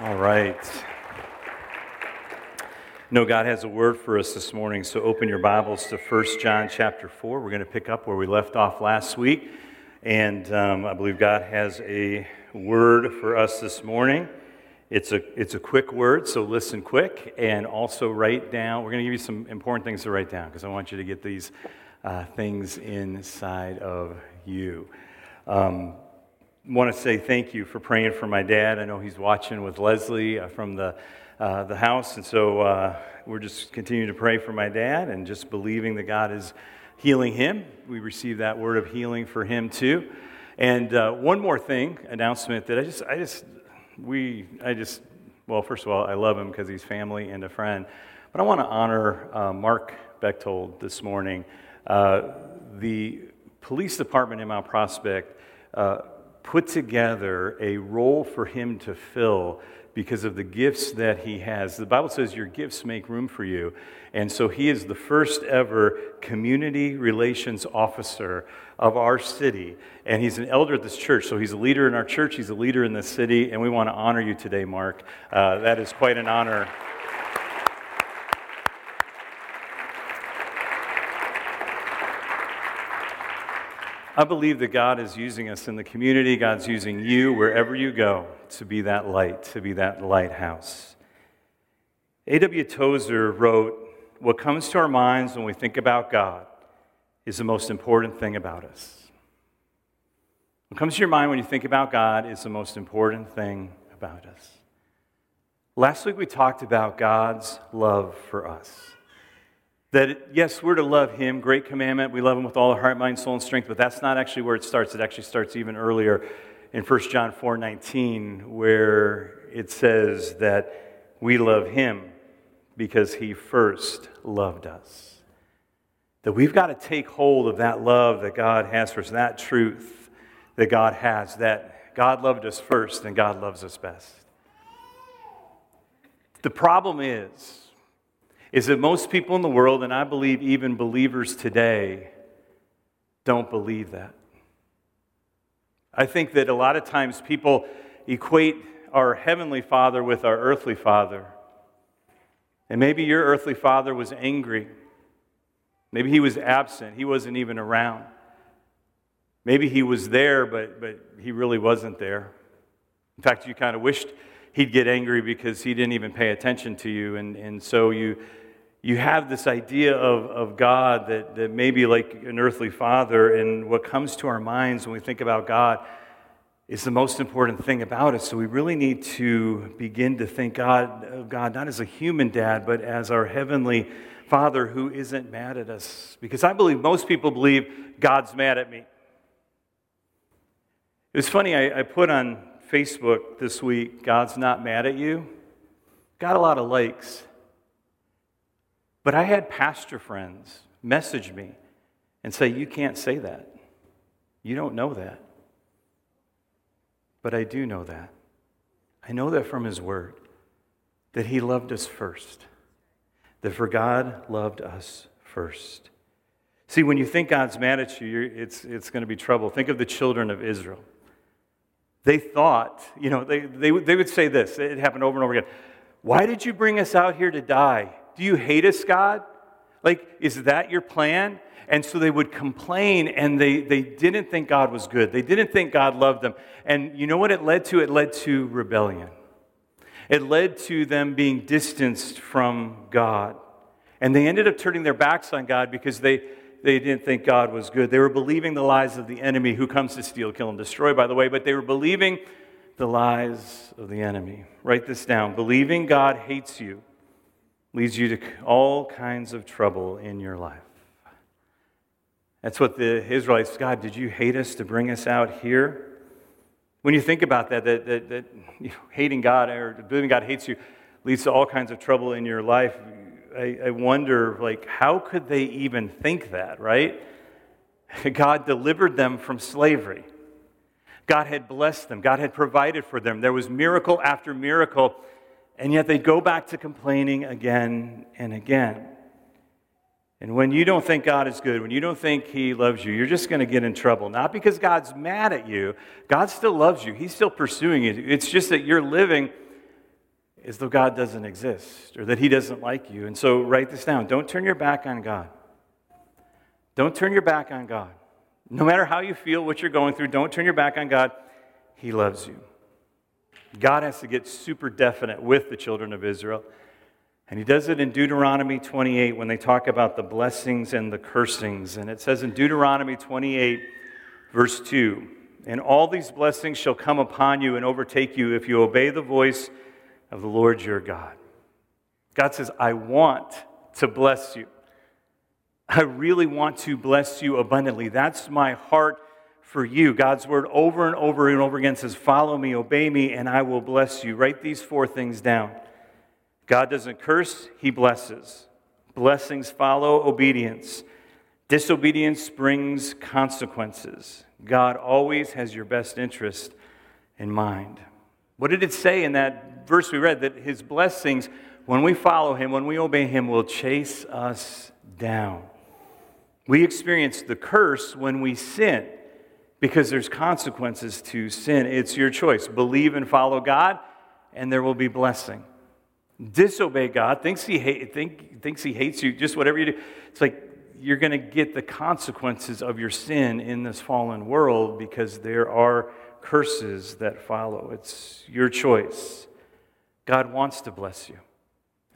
All right. No, God has a word for us this morning, so open your Bibles to 1 John chapter 4. We're going to pick up where we left off last week, and um, I believe God has a word for us this morning. It's a, it's a quick word, so listen quick, and also write down. We're going to give you some important things to write down because I want you to get these uh, things inside of you. Um, want to say thank you for praying for my dad. I know he's watching with Leslie uh, from the, uh, the house, and so uh, we're just continuing to pray for my dad and just believing that God is healing him. We received that word of healing for him too. And uh, one more thing, announcement that I just, I just, we, I just, well, first of all, I love him because he's family and a friend, but I want to honor uh, Mark Bechtold this morning. Uh, the police department in Mount Prospect put together a role for him to fill because of the gifts that he has. The Bible says your gifts make room for you. And so he is the first ever community relations officer of our city. And he's an elder at this church. So he's a leader in our church, he's a leader in this city. And we want to honor you today, Mark. Uh, that is quite an honor. I believe that God is using us in the community. God's using you wherever you go to be that light, to be that lighthouse. A.W. Tozer wrote, What comes to our minds when we think about God is the most important thing about us. What comes to your mind when you think about God is the most important thing about us. Last week we talked about God's love for us. That, yes, we're to love Him, great commandment. We love Him with all our heart, mind, soul, and strength, but that's not actually where it starts. It actually starts even earlier in 1 John 4 19, where it says that we love Him because He first loved us. That we've got to take hold of that love that God has for us, that truth that God has, that God loved us first and God loves us best. The problem is, is that most people in the world, and I believe even believers today, don't believe that. I think that a lot of times people equate our heavenly father with our earthly father. And maybe your earthly father was angry. Maybe he was absent. He wasn't even around. Maybe he was there, but, but he really wasn't there. In fact, you kind of wished he'd get angry because he didn't even pay attention to you. And, and so you, you have this idea of, of God that, that may be like an earthly father, and what comes to our minds when we think about God is the most important thing about it. So we really need to begin to think God, of God not as a human dad, but as our heavenly father who isn't mad at us. Because I believe most people believe God's mad at me. It was funny, I, I put on Facebook this week, God's not mad at you. Got a lot of likes. But I had pastor friends message me and say, You can't say that. You don't know that. But I do know that. I know that from His Word, that He loved us first, that for God loved us first. See, when you think God's mad at you, it's, it's going to be trouble. Think of the children of Israel. They thought, you know, they, they, they would say this, it happened over and over again. Why did you bring us out here to die? Do you hate us, God? Like, is that your plan? And so they would complain and they, they didn't think God was good. They didn't think God loved them. And you know what it led to? It led to rebellion. It led to them being distanced from God. And they ended up turning their backs on God because they, they didn't think God was good. They were believing the lies of the enemy who comes to steal, kill, and destroy, by the way, but they were believing the lies of the enemy. Write this down. Believing God hates you leads you to all kinds of trouble in your life. That's what the Israelites, God, did you hate us to bring us out here? When you think about that, that, that, that you know, hating God or believing God hates you leads to all kinds of trouble in your life, I, I wonder, like, how could they even think that, right? God delivered them from slavery. God had blessed them. God had provided for them. There was miracle after miracle and yet they go back to complaining again and again. And when you don't think God is good, when you don't think He loves you, you're just going to get in trouble. Not because God's mad at you, God still loves you, He's still pursuing you. It's just that you're living as though God doesn't exist or that He doesn't like you. And so write this down. Don't turn your back on God. Don't turn your back on God. No matter how you feel, what you're going through, don't turn your back on God. He loves you. God has to get super definite with the children of Israel. And he does it in Deuteronomy 28 when they talk about the blessings and the cursings. And it says in Deuteronomy 28, verse 2 And all these blessings shall come upon you and overtake you if you obey the voice of the Lord your God. God says, I want to bless you. I really want to bless you abundantly. That's my heart for you. God's word over and over and over again says, Follow me, obey me, and I will bless you. Write these four things down. God doesn't curse, He blesses. Blessings follow obedience. Disobedience brings consequences. God always has your best interest in mind. What did it say in that verse we read? That His blessings, when we follow Him, when we obey Him, will chase us down. We experience the curse when we sin because there's consequences to sin. It's your choice. Believe and follow God, and there will be blessing. Disobey God, thinks he, hate, think, thinks he hates you, just whatever you do. It's like you're going to get the consequences of your sin in this fallen world because there are curses that follow. It's your choice. God wants to bless you.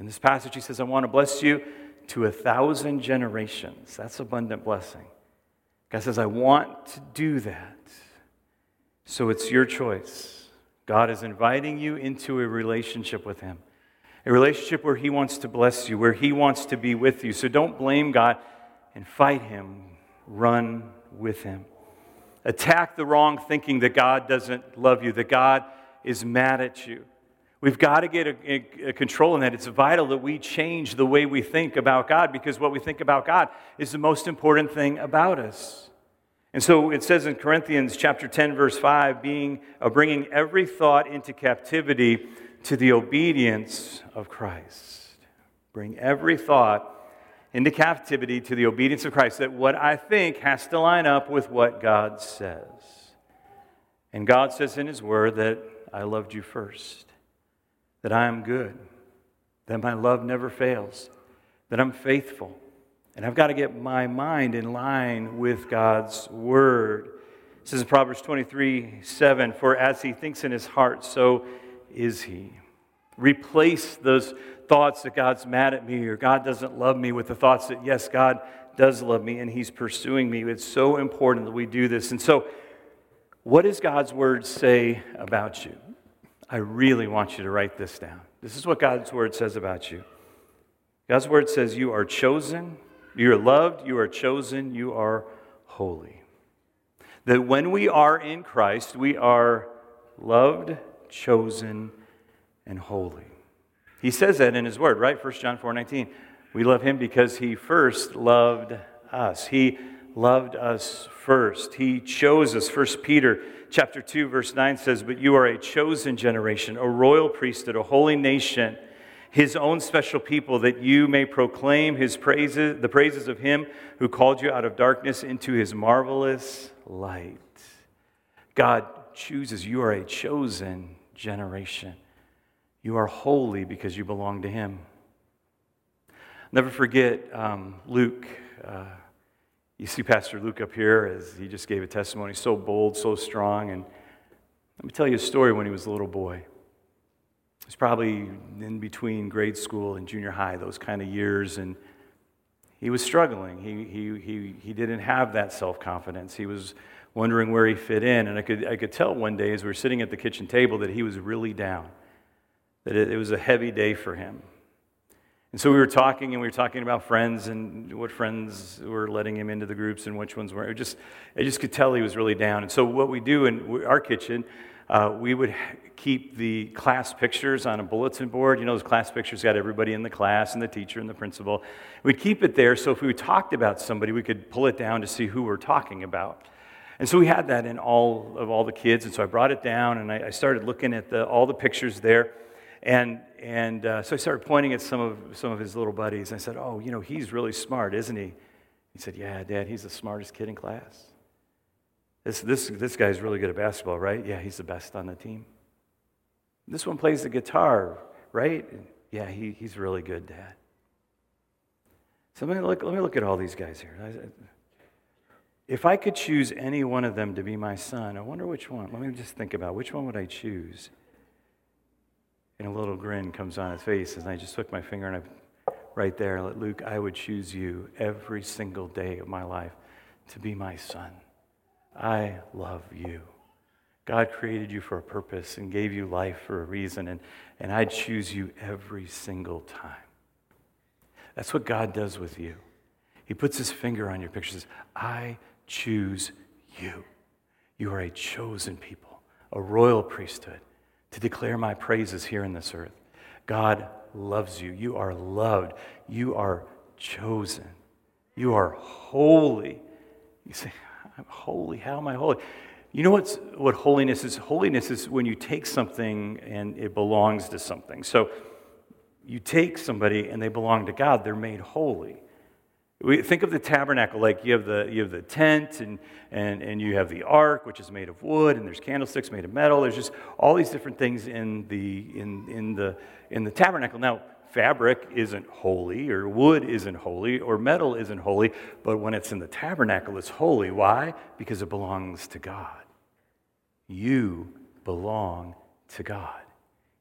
In this passage, he says, I want to bless you to a thousand generations. That's abundant blessing. God says, I want to do that. So it's your choice. God is inviting you into a relationship with Him, a relationship where He wants to bless you, where He wants to be with you. So don't blame God and fight Him, run with Him. Attack the wrong thinking that God doesn't love you, that God is mad at you. We've got to get a, a, control in that. It's vital that we change the way we think about God because what we think about God is the most important thing about us. And so it says in Corinthians chapter 10 verse 5 being uh, bringing every thought into captivity to the obedience of Christ. Bring every thought into captivity to the obedience of Christ that what I think has to line up with what God says. And God says in his word that I loved you first that I am good, that my love never fails, that I'm faithful. And I've got to get my mind in line with God's word. It says in Proverbs 23 7, For as he thinks in his heart, so is he. Replace those thoughts that God's mad at me or God doesn't love me with the thoughts that, yes, God does love me and he's pursuing me. It's so important that we do this. And so, what does God's word say about you? I really want you to write this down. This is what God's word says about you. God's word says you are chosen, you are loved, you are chosen, you are holy. That when we are in Christ, we are loved, chosen, and holy. He says that in his word, right? 1 John 4 19. We love him because he first loved us. He loved us first. He chose us. 1 Peter chapter 2 verse 9 says, "But you are a chosen generation, a royal priesthood, a holy nation, his own special people that you may proclaim his praises, the praises of him who called you out of darkness into his marvelous light." God chooses you are a chosen generation. You are holy because you belong to him. Never forget um, Luke uh, you see Pastor Luke up here as he just gave a testimony, so bold, so strong. And let me tell you a story when he was a little boy. He was probably in between grade school and junior high, those kind of years. And he was struggling. He, he, he, he didn't have that self confidence. He was wondering where he fit in. And I could, I could tell one day as we were sitting at the kitchen table that he was really down, that it, it was a heavy day for him. And so we were talking, and we were talking about friends and what friends were letting him into the groups and which ones weren't. It just, I just could tell he was really down. And so what we do in our kitchen, uh, we would keep the class pictures on a bulletin board. You know, those class pictures got everybody in the class and the teacher and the principal. We'd keep it there so if we talked about somebody, we could pull it down to see who we're talking about. And so we had that in all of all the kids. And so I brought it down and I, I started looking at the, all the pictures there. And, and uh, so I started pointing at some of, some of his little buddies. I said, Oh, you know, he's really smart, isn't he? He said, Yeah, Dad, he's the smartest kid in class. This, this, this guy's really good at basketball, right? Yeah, he's the best on the team. This one plays the guitar right? Yeah, he, he's really good, Dad. So let me, look, let me look at all these guys here. If I could choose any one of them to be my son, I wonder which one. Let me just think about which one would I choose? And a little grin comes on his face as I just took my finger and I, right there, let Luke, I would choose you every single day of my life to be my son. I love you. God created you for a purpose and gave you life for a reason, and, and I'd choose you every single time. That's what God does with you. He puts his finger on your picture and says, I choose you. You are a chosen people, a royal priesthood, to declare my praises here in this earth. God loves you. You are loved. You are chosen. You are holy. You say, I'm holy. How am I holy? You know what's, what holiness is? Holiness is when you take something and it belongs to something. So you take somebody and they belong to God, they're made holy. We think of the tabernacle like you have the, you have the tent and, and, and you have the ark, which is made of wood, and there's candlesticks made of metal. There's just all these different things in the, in, in the, in the tabernacle. Now, fabric isn't holy, or wood isn't holy, or metal isn't holy, but when it's in the tabernacle, it's holy. Why? Because it belongs to God. You belong to God.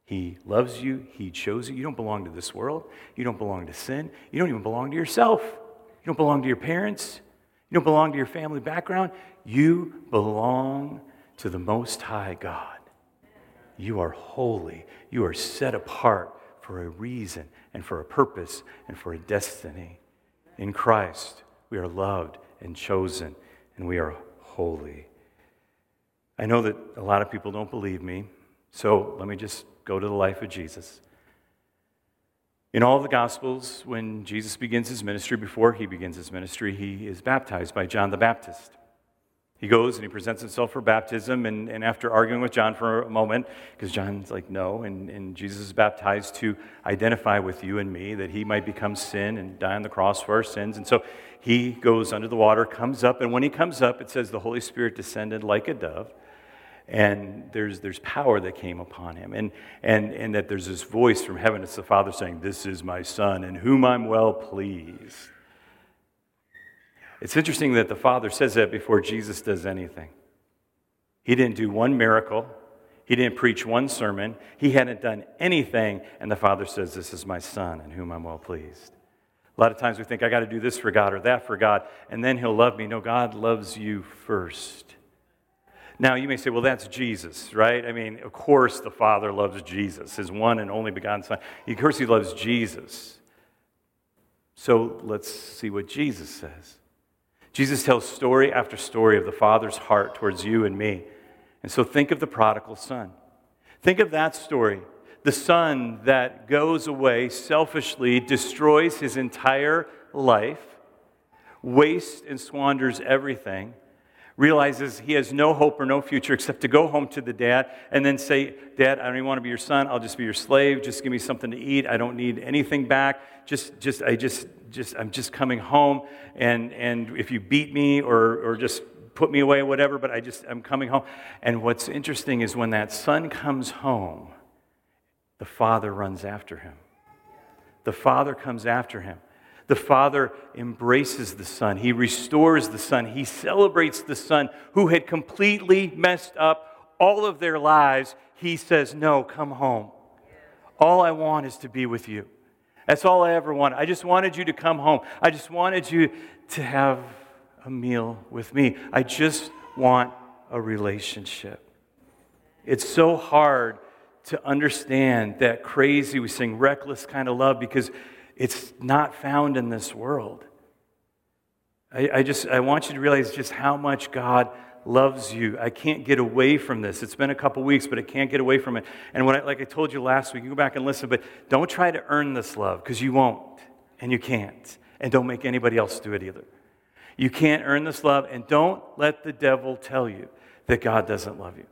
He loves you. He chose you. You don't belong to this world. You don't belong to sin. You don't even belong to yourself. You don't belong to your parents. You don't belong to your family background. You belong to the Most High God. You are holy. You are set apart for a reason and for a purpose and for a destiny. In Christ, we are loved and chosen and we are holy. I know that a lot of people don't believe me, so let me just go to the life of Jesus. In all the Gospels, when Jesus begins his ministry, before he begins his ministry, he is baptized by John the Baptist. He goes and he presents himself for baptism, and, and after arguing with John for a moment, because John's like, no, and, and Jesus is baptized to identify with you and me, that he might become sin and die on the cross for our sins. And so he goes under the water, comes up, and when he comes up, it says the Holy Spirit descended like a dove and there's, there's power that came upon him. And, and, and that there's this voice from heaven it's the father saying this is my son in whom i'm well pleased. It's interesting that the father says that before jesus does anything. He didn't do one miracle. He didn't preach one sermon. He hadn't done anything. And the father says this is my son in whom i'm well pleased. A lot of times we think i got to do this for god or that for god and then he'll love me. No god loves you first now, you may say, well, that's Jesus, right? I mean, of course the Father loves Jesus, his one and only begotten Son. Of course, he loves Jesus. So let's see what Jesus says. Jesus tells story after story of the Father's heart towards you and me. And so think of the prodigal son. Think of that story. The son that goes away selfishly, destroys his entire life, wastes and squanders everything realizes he has no hope or no future except to go home to the dad and then say, Dad, I don't even want to be your son. I'll just be your slave. Just give me something to eat. I don't need anything back. Just, just, I just, just, I'm just coming home. And, and if you beat me or, or just put me away, whatever, but I just, I'm coming home. And what's interesting is when that son comes home, the father runs after him. The father comes after him. The Father embraces the Son. He restores the Son. He celebrates the Son who had completely messed up all of their lives. He says, No, come home. All I want is to be with you. That's all I ever wanted. I just wanted you to come home. I just wanted you to have a meal with me. I just want a relationship. It's so hard to understand that crazy, we sing reckless kind of love because it's not found in this world. I, I, just I want you to realize just how much God loves you. I can't get away from this. It's been a couple weeks, but I can't get away from it. And what I, like I told you last week, you go back and listen, but don't try to earn this love because you won't and you can't. And don't make anybody else do it either. You can't earn this love, and don't let the devil tell you that God doesn't love you.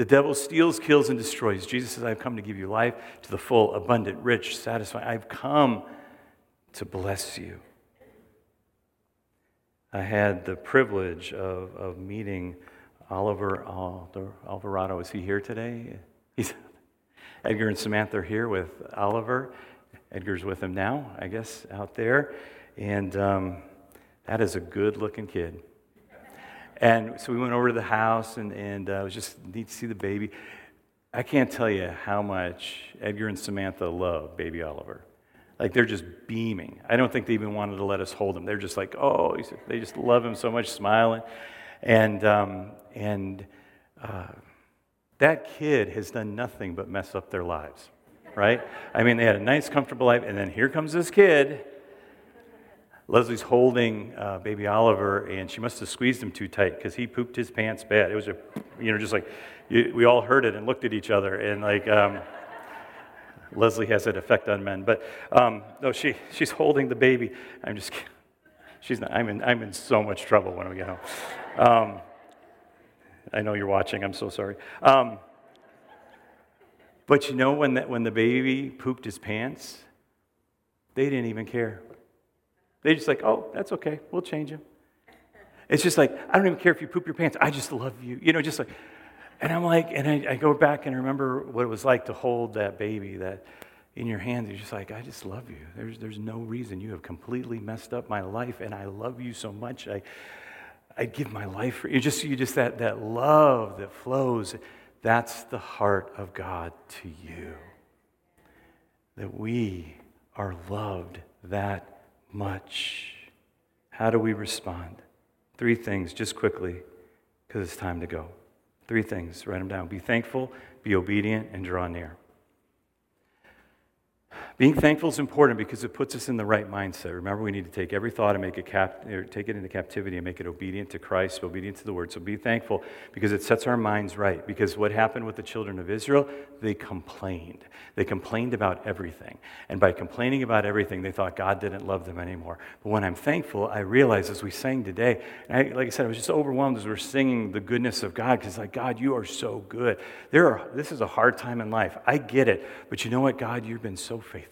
The devil steals, kills, and destroys. Jesus says, I've come to give you life to the full, abundant, rich, satisfying. I've come to bless you. I had the privilege of, of meeting Oliver Alvarado. Is he here today? He's, Edgar and Samantha are here with Oliver. Edgar's with him now, I guess, out there. And um, that is a good looking kid. And so we went over to the house, and, and uh, it was just neat to see the baby. I can't tell you how much Edgar and Samantha love baby Oliver. Like they're just beaming. I don't think they even wanted to let us hold him. They're just like, oh, they just love him so much, smiling. And, um, and uh, that kid has done nothing but mess up their lives, right? I mean, they had a nice, comfortable life, and then here comes this kid. Leslie's holding uh, baby Oliver, and she must have squeezed him too tight because he pooped his pants bad. It was a, you know, just like you, we all heard it and looked at each other, and like. Um, Leslie has that effect on men. But um, no, she, she's holding the baby. I'm just She's not, I'm, in, I'm in so much trouble when we get home. Um, I know you're watching. I'm so sorry. Um, but you know, when, that, when the baby pooped his pants, they didn't even care. They just like, oh, that's okay. We'll change him. It's just like, I don't even care if you poop your pants. I just love you. You know, just like, and I'm like, and I, I, go back and remember what it was like to hold that baby that in your hands. You're just like, I just love you. There's, there's no reason. You have completely messed up my life, and I love you so much. I, I give my life for you. Just, you just that, that love that flows. That's the heart of God to you. That we are loved that much. How do we respond? Three things, just quickly, because it's time to go. Three things, write them down. Be thankful, be obedient, and draw near. Being thankful is important because it puts us in the right mindset. Remember, we need to take every thought and make it cap- er, take it into captivity and make it obedient to Christ, obedient to the word. So be thankful because it sets our minds right. Because what happened with the children of Israel, they complained. They complained about everything. And by complaining about everything, they thought God didn't love them anymore. But when I'm thankful, I realize as we sang today, I, like I said, I was just overwhelmed as we we're singing the goodness of God because, like, God, you are so good. There are, this is a hard time in life. I get it. But you know what, God? You've been so faithful.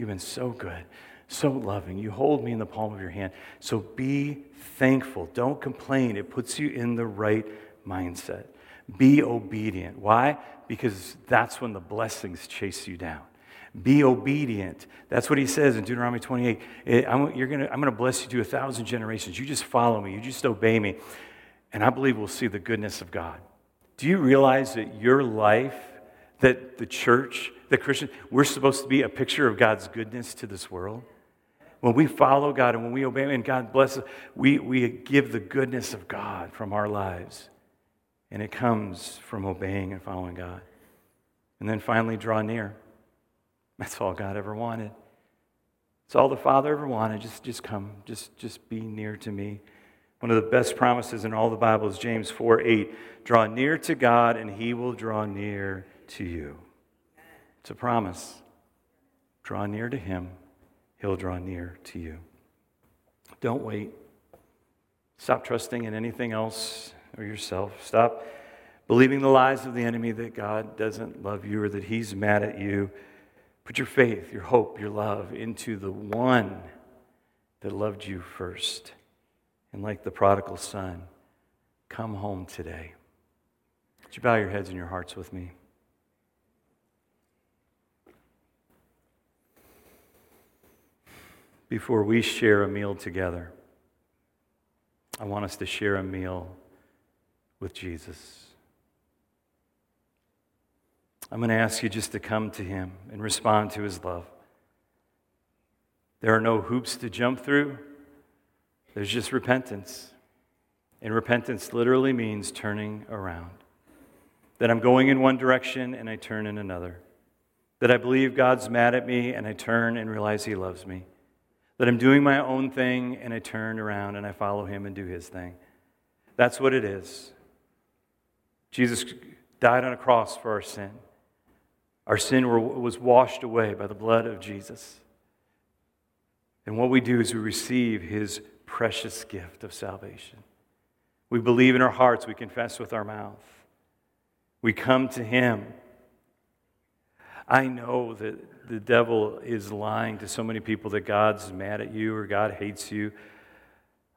You've been so good, so loving. You hold me in the palm of your hand. So be thankful. Don't complain. It puts you in the right mindset. Be obedient. Why? Because that's when the blessings chase you down. Be obedient. That's what he says in Deuteronomy 28. Eh, I'm, you're gonna, I'm going to bless you to a thousand generations. You just follow me, you just obey me. And I believe we'll see the goodness of God. Do you realize that your life, that the church, the Christian, we're supposed to be a picture of God's goodness to this world. When we follow God and when we obey and God blesses, we, we give the goodness of God from our lives. And it comes from obeying and following God. And then finally, draw near. That's all God ever wanted. It's all the Father ever wanted. Just, just come. Just, just be near to me. One of the best promises in all the Bible is James 4 8. Draw near to God, and he will draw near to you. It's a promise. Draw near to him, he'll draw near to you. Don't wait. Stop trusting in anything else or yourself. Stop believing the lies of the enemy that God doesn't love you or that he's mad at you. Put your faith, your hope, your love into the one that loved you first. And like the prodigal son, come home today. Would you bow your heads and your hearts with me? Before we share a meal together, I want us to share a meal with Jesus. I'm going to ask you just to come to him and respond to his love. There are no hoops to jump through, there's just repentance. And repentance literally means turning around. That I'm going in one direction and I turn in another. That I believe God's mad at me and I turn and realize he loves me that I'm doing my own thing and I turn around and I follow him and do his thing. That's what it is. Jesus died on a cross for our sin. Our sin was washed away by the blood of Jesus. And what we do is we receive his precious gift of salvation. We believe in our hearts, we confess with our mouth. We come to him. I know that the devil is lying to so many people that God's mad at you or God hates you.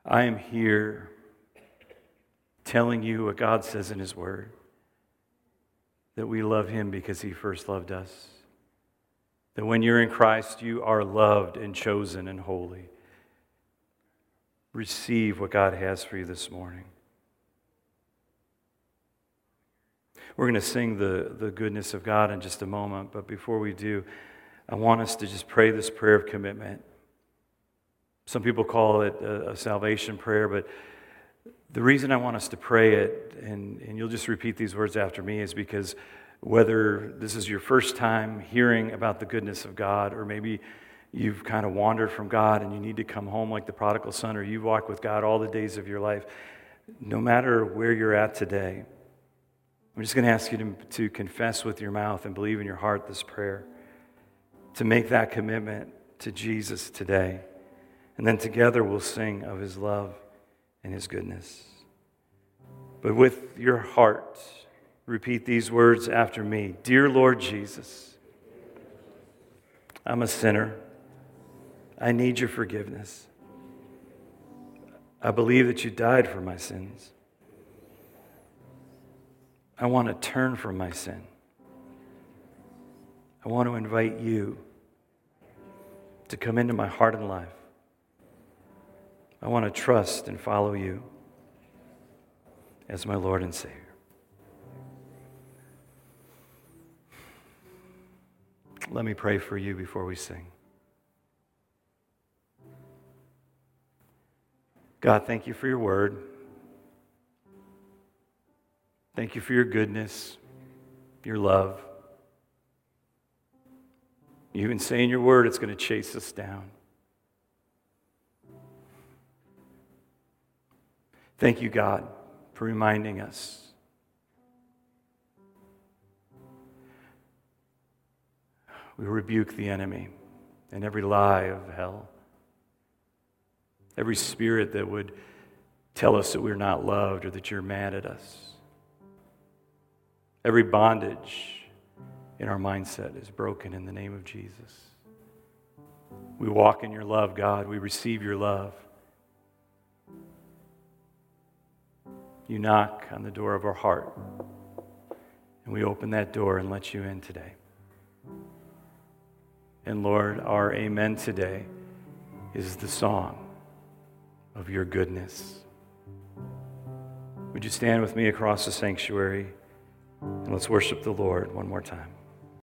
I am here telling you what God says in His Word. that we love him because he first loved us. That when you're in Christ, you are loved and chosen and holy. Receive what God has for you this morning. We're going to sing the, the goodness of God in just a moment, but before we do, I want us to just pray this prayer of commitment. Some people call it a, a salvation prayer, but the reason I want us to pray it, and, and you'll just repeat these words after me, is because whether this is your first time hearing about the goodness of God, or maybe you've kind of wandered from God and you need to come home like the prodigal son, or you walk with God all the days of your life, no matter where you're at today, I'm just going to ask you to, to confess with your mouth and believe in your heart this prayer, to make that commitment to Jesus today. And then together we'll sing of his love and his goodness. But with your heart, repeat these words after me Dear Lord Jesus, I'm a sinner. I need your forgiveness. I believe that you died for my sins. I want to turn from my sin. I want to invite you to come into my heart and life. I want to trust and follow you as my Lord and Savior. Let me pray for you before we sing. God, thank you for your word. Thank you for your goodness, your love. You even say in your word it's going to chase us down. Thank you, God, for reminding us. We rebuke the enemy and every lie of hell, every spirit that would tell us that we're not loved or that you're mad at us. Every bondage in our mindset is broken in the name of Jesus. We walk in your love, God. We receive your love. You knock on the door of our heart, and we open that door and let you in today. And Lord, our amen today is the song of your goodness. Would you stand with me across the sanctuary? And let's worship the Lord one more time.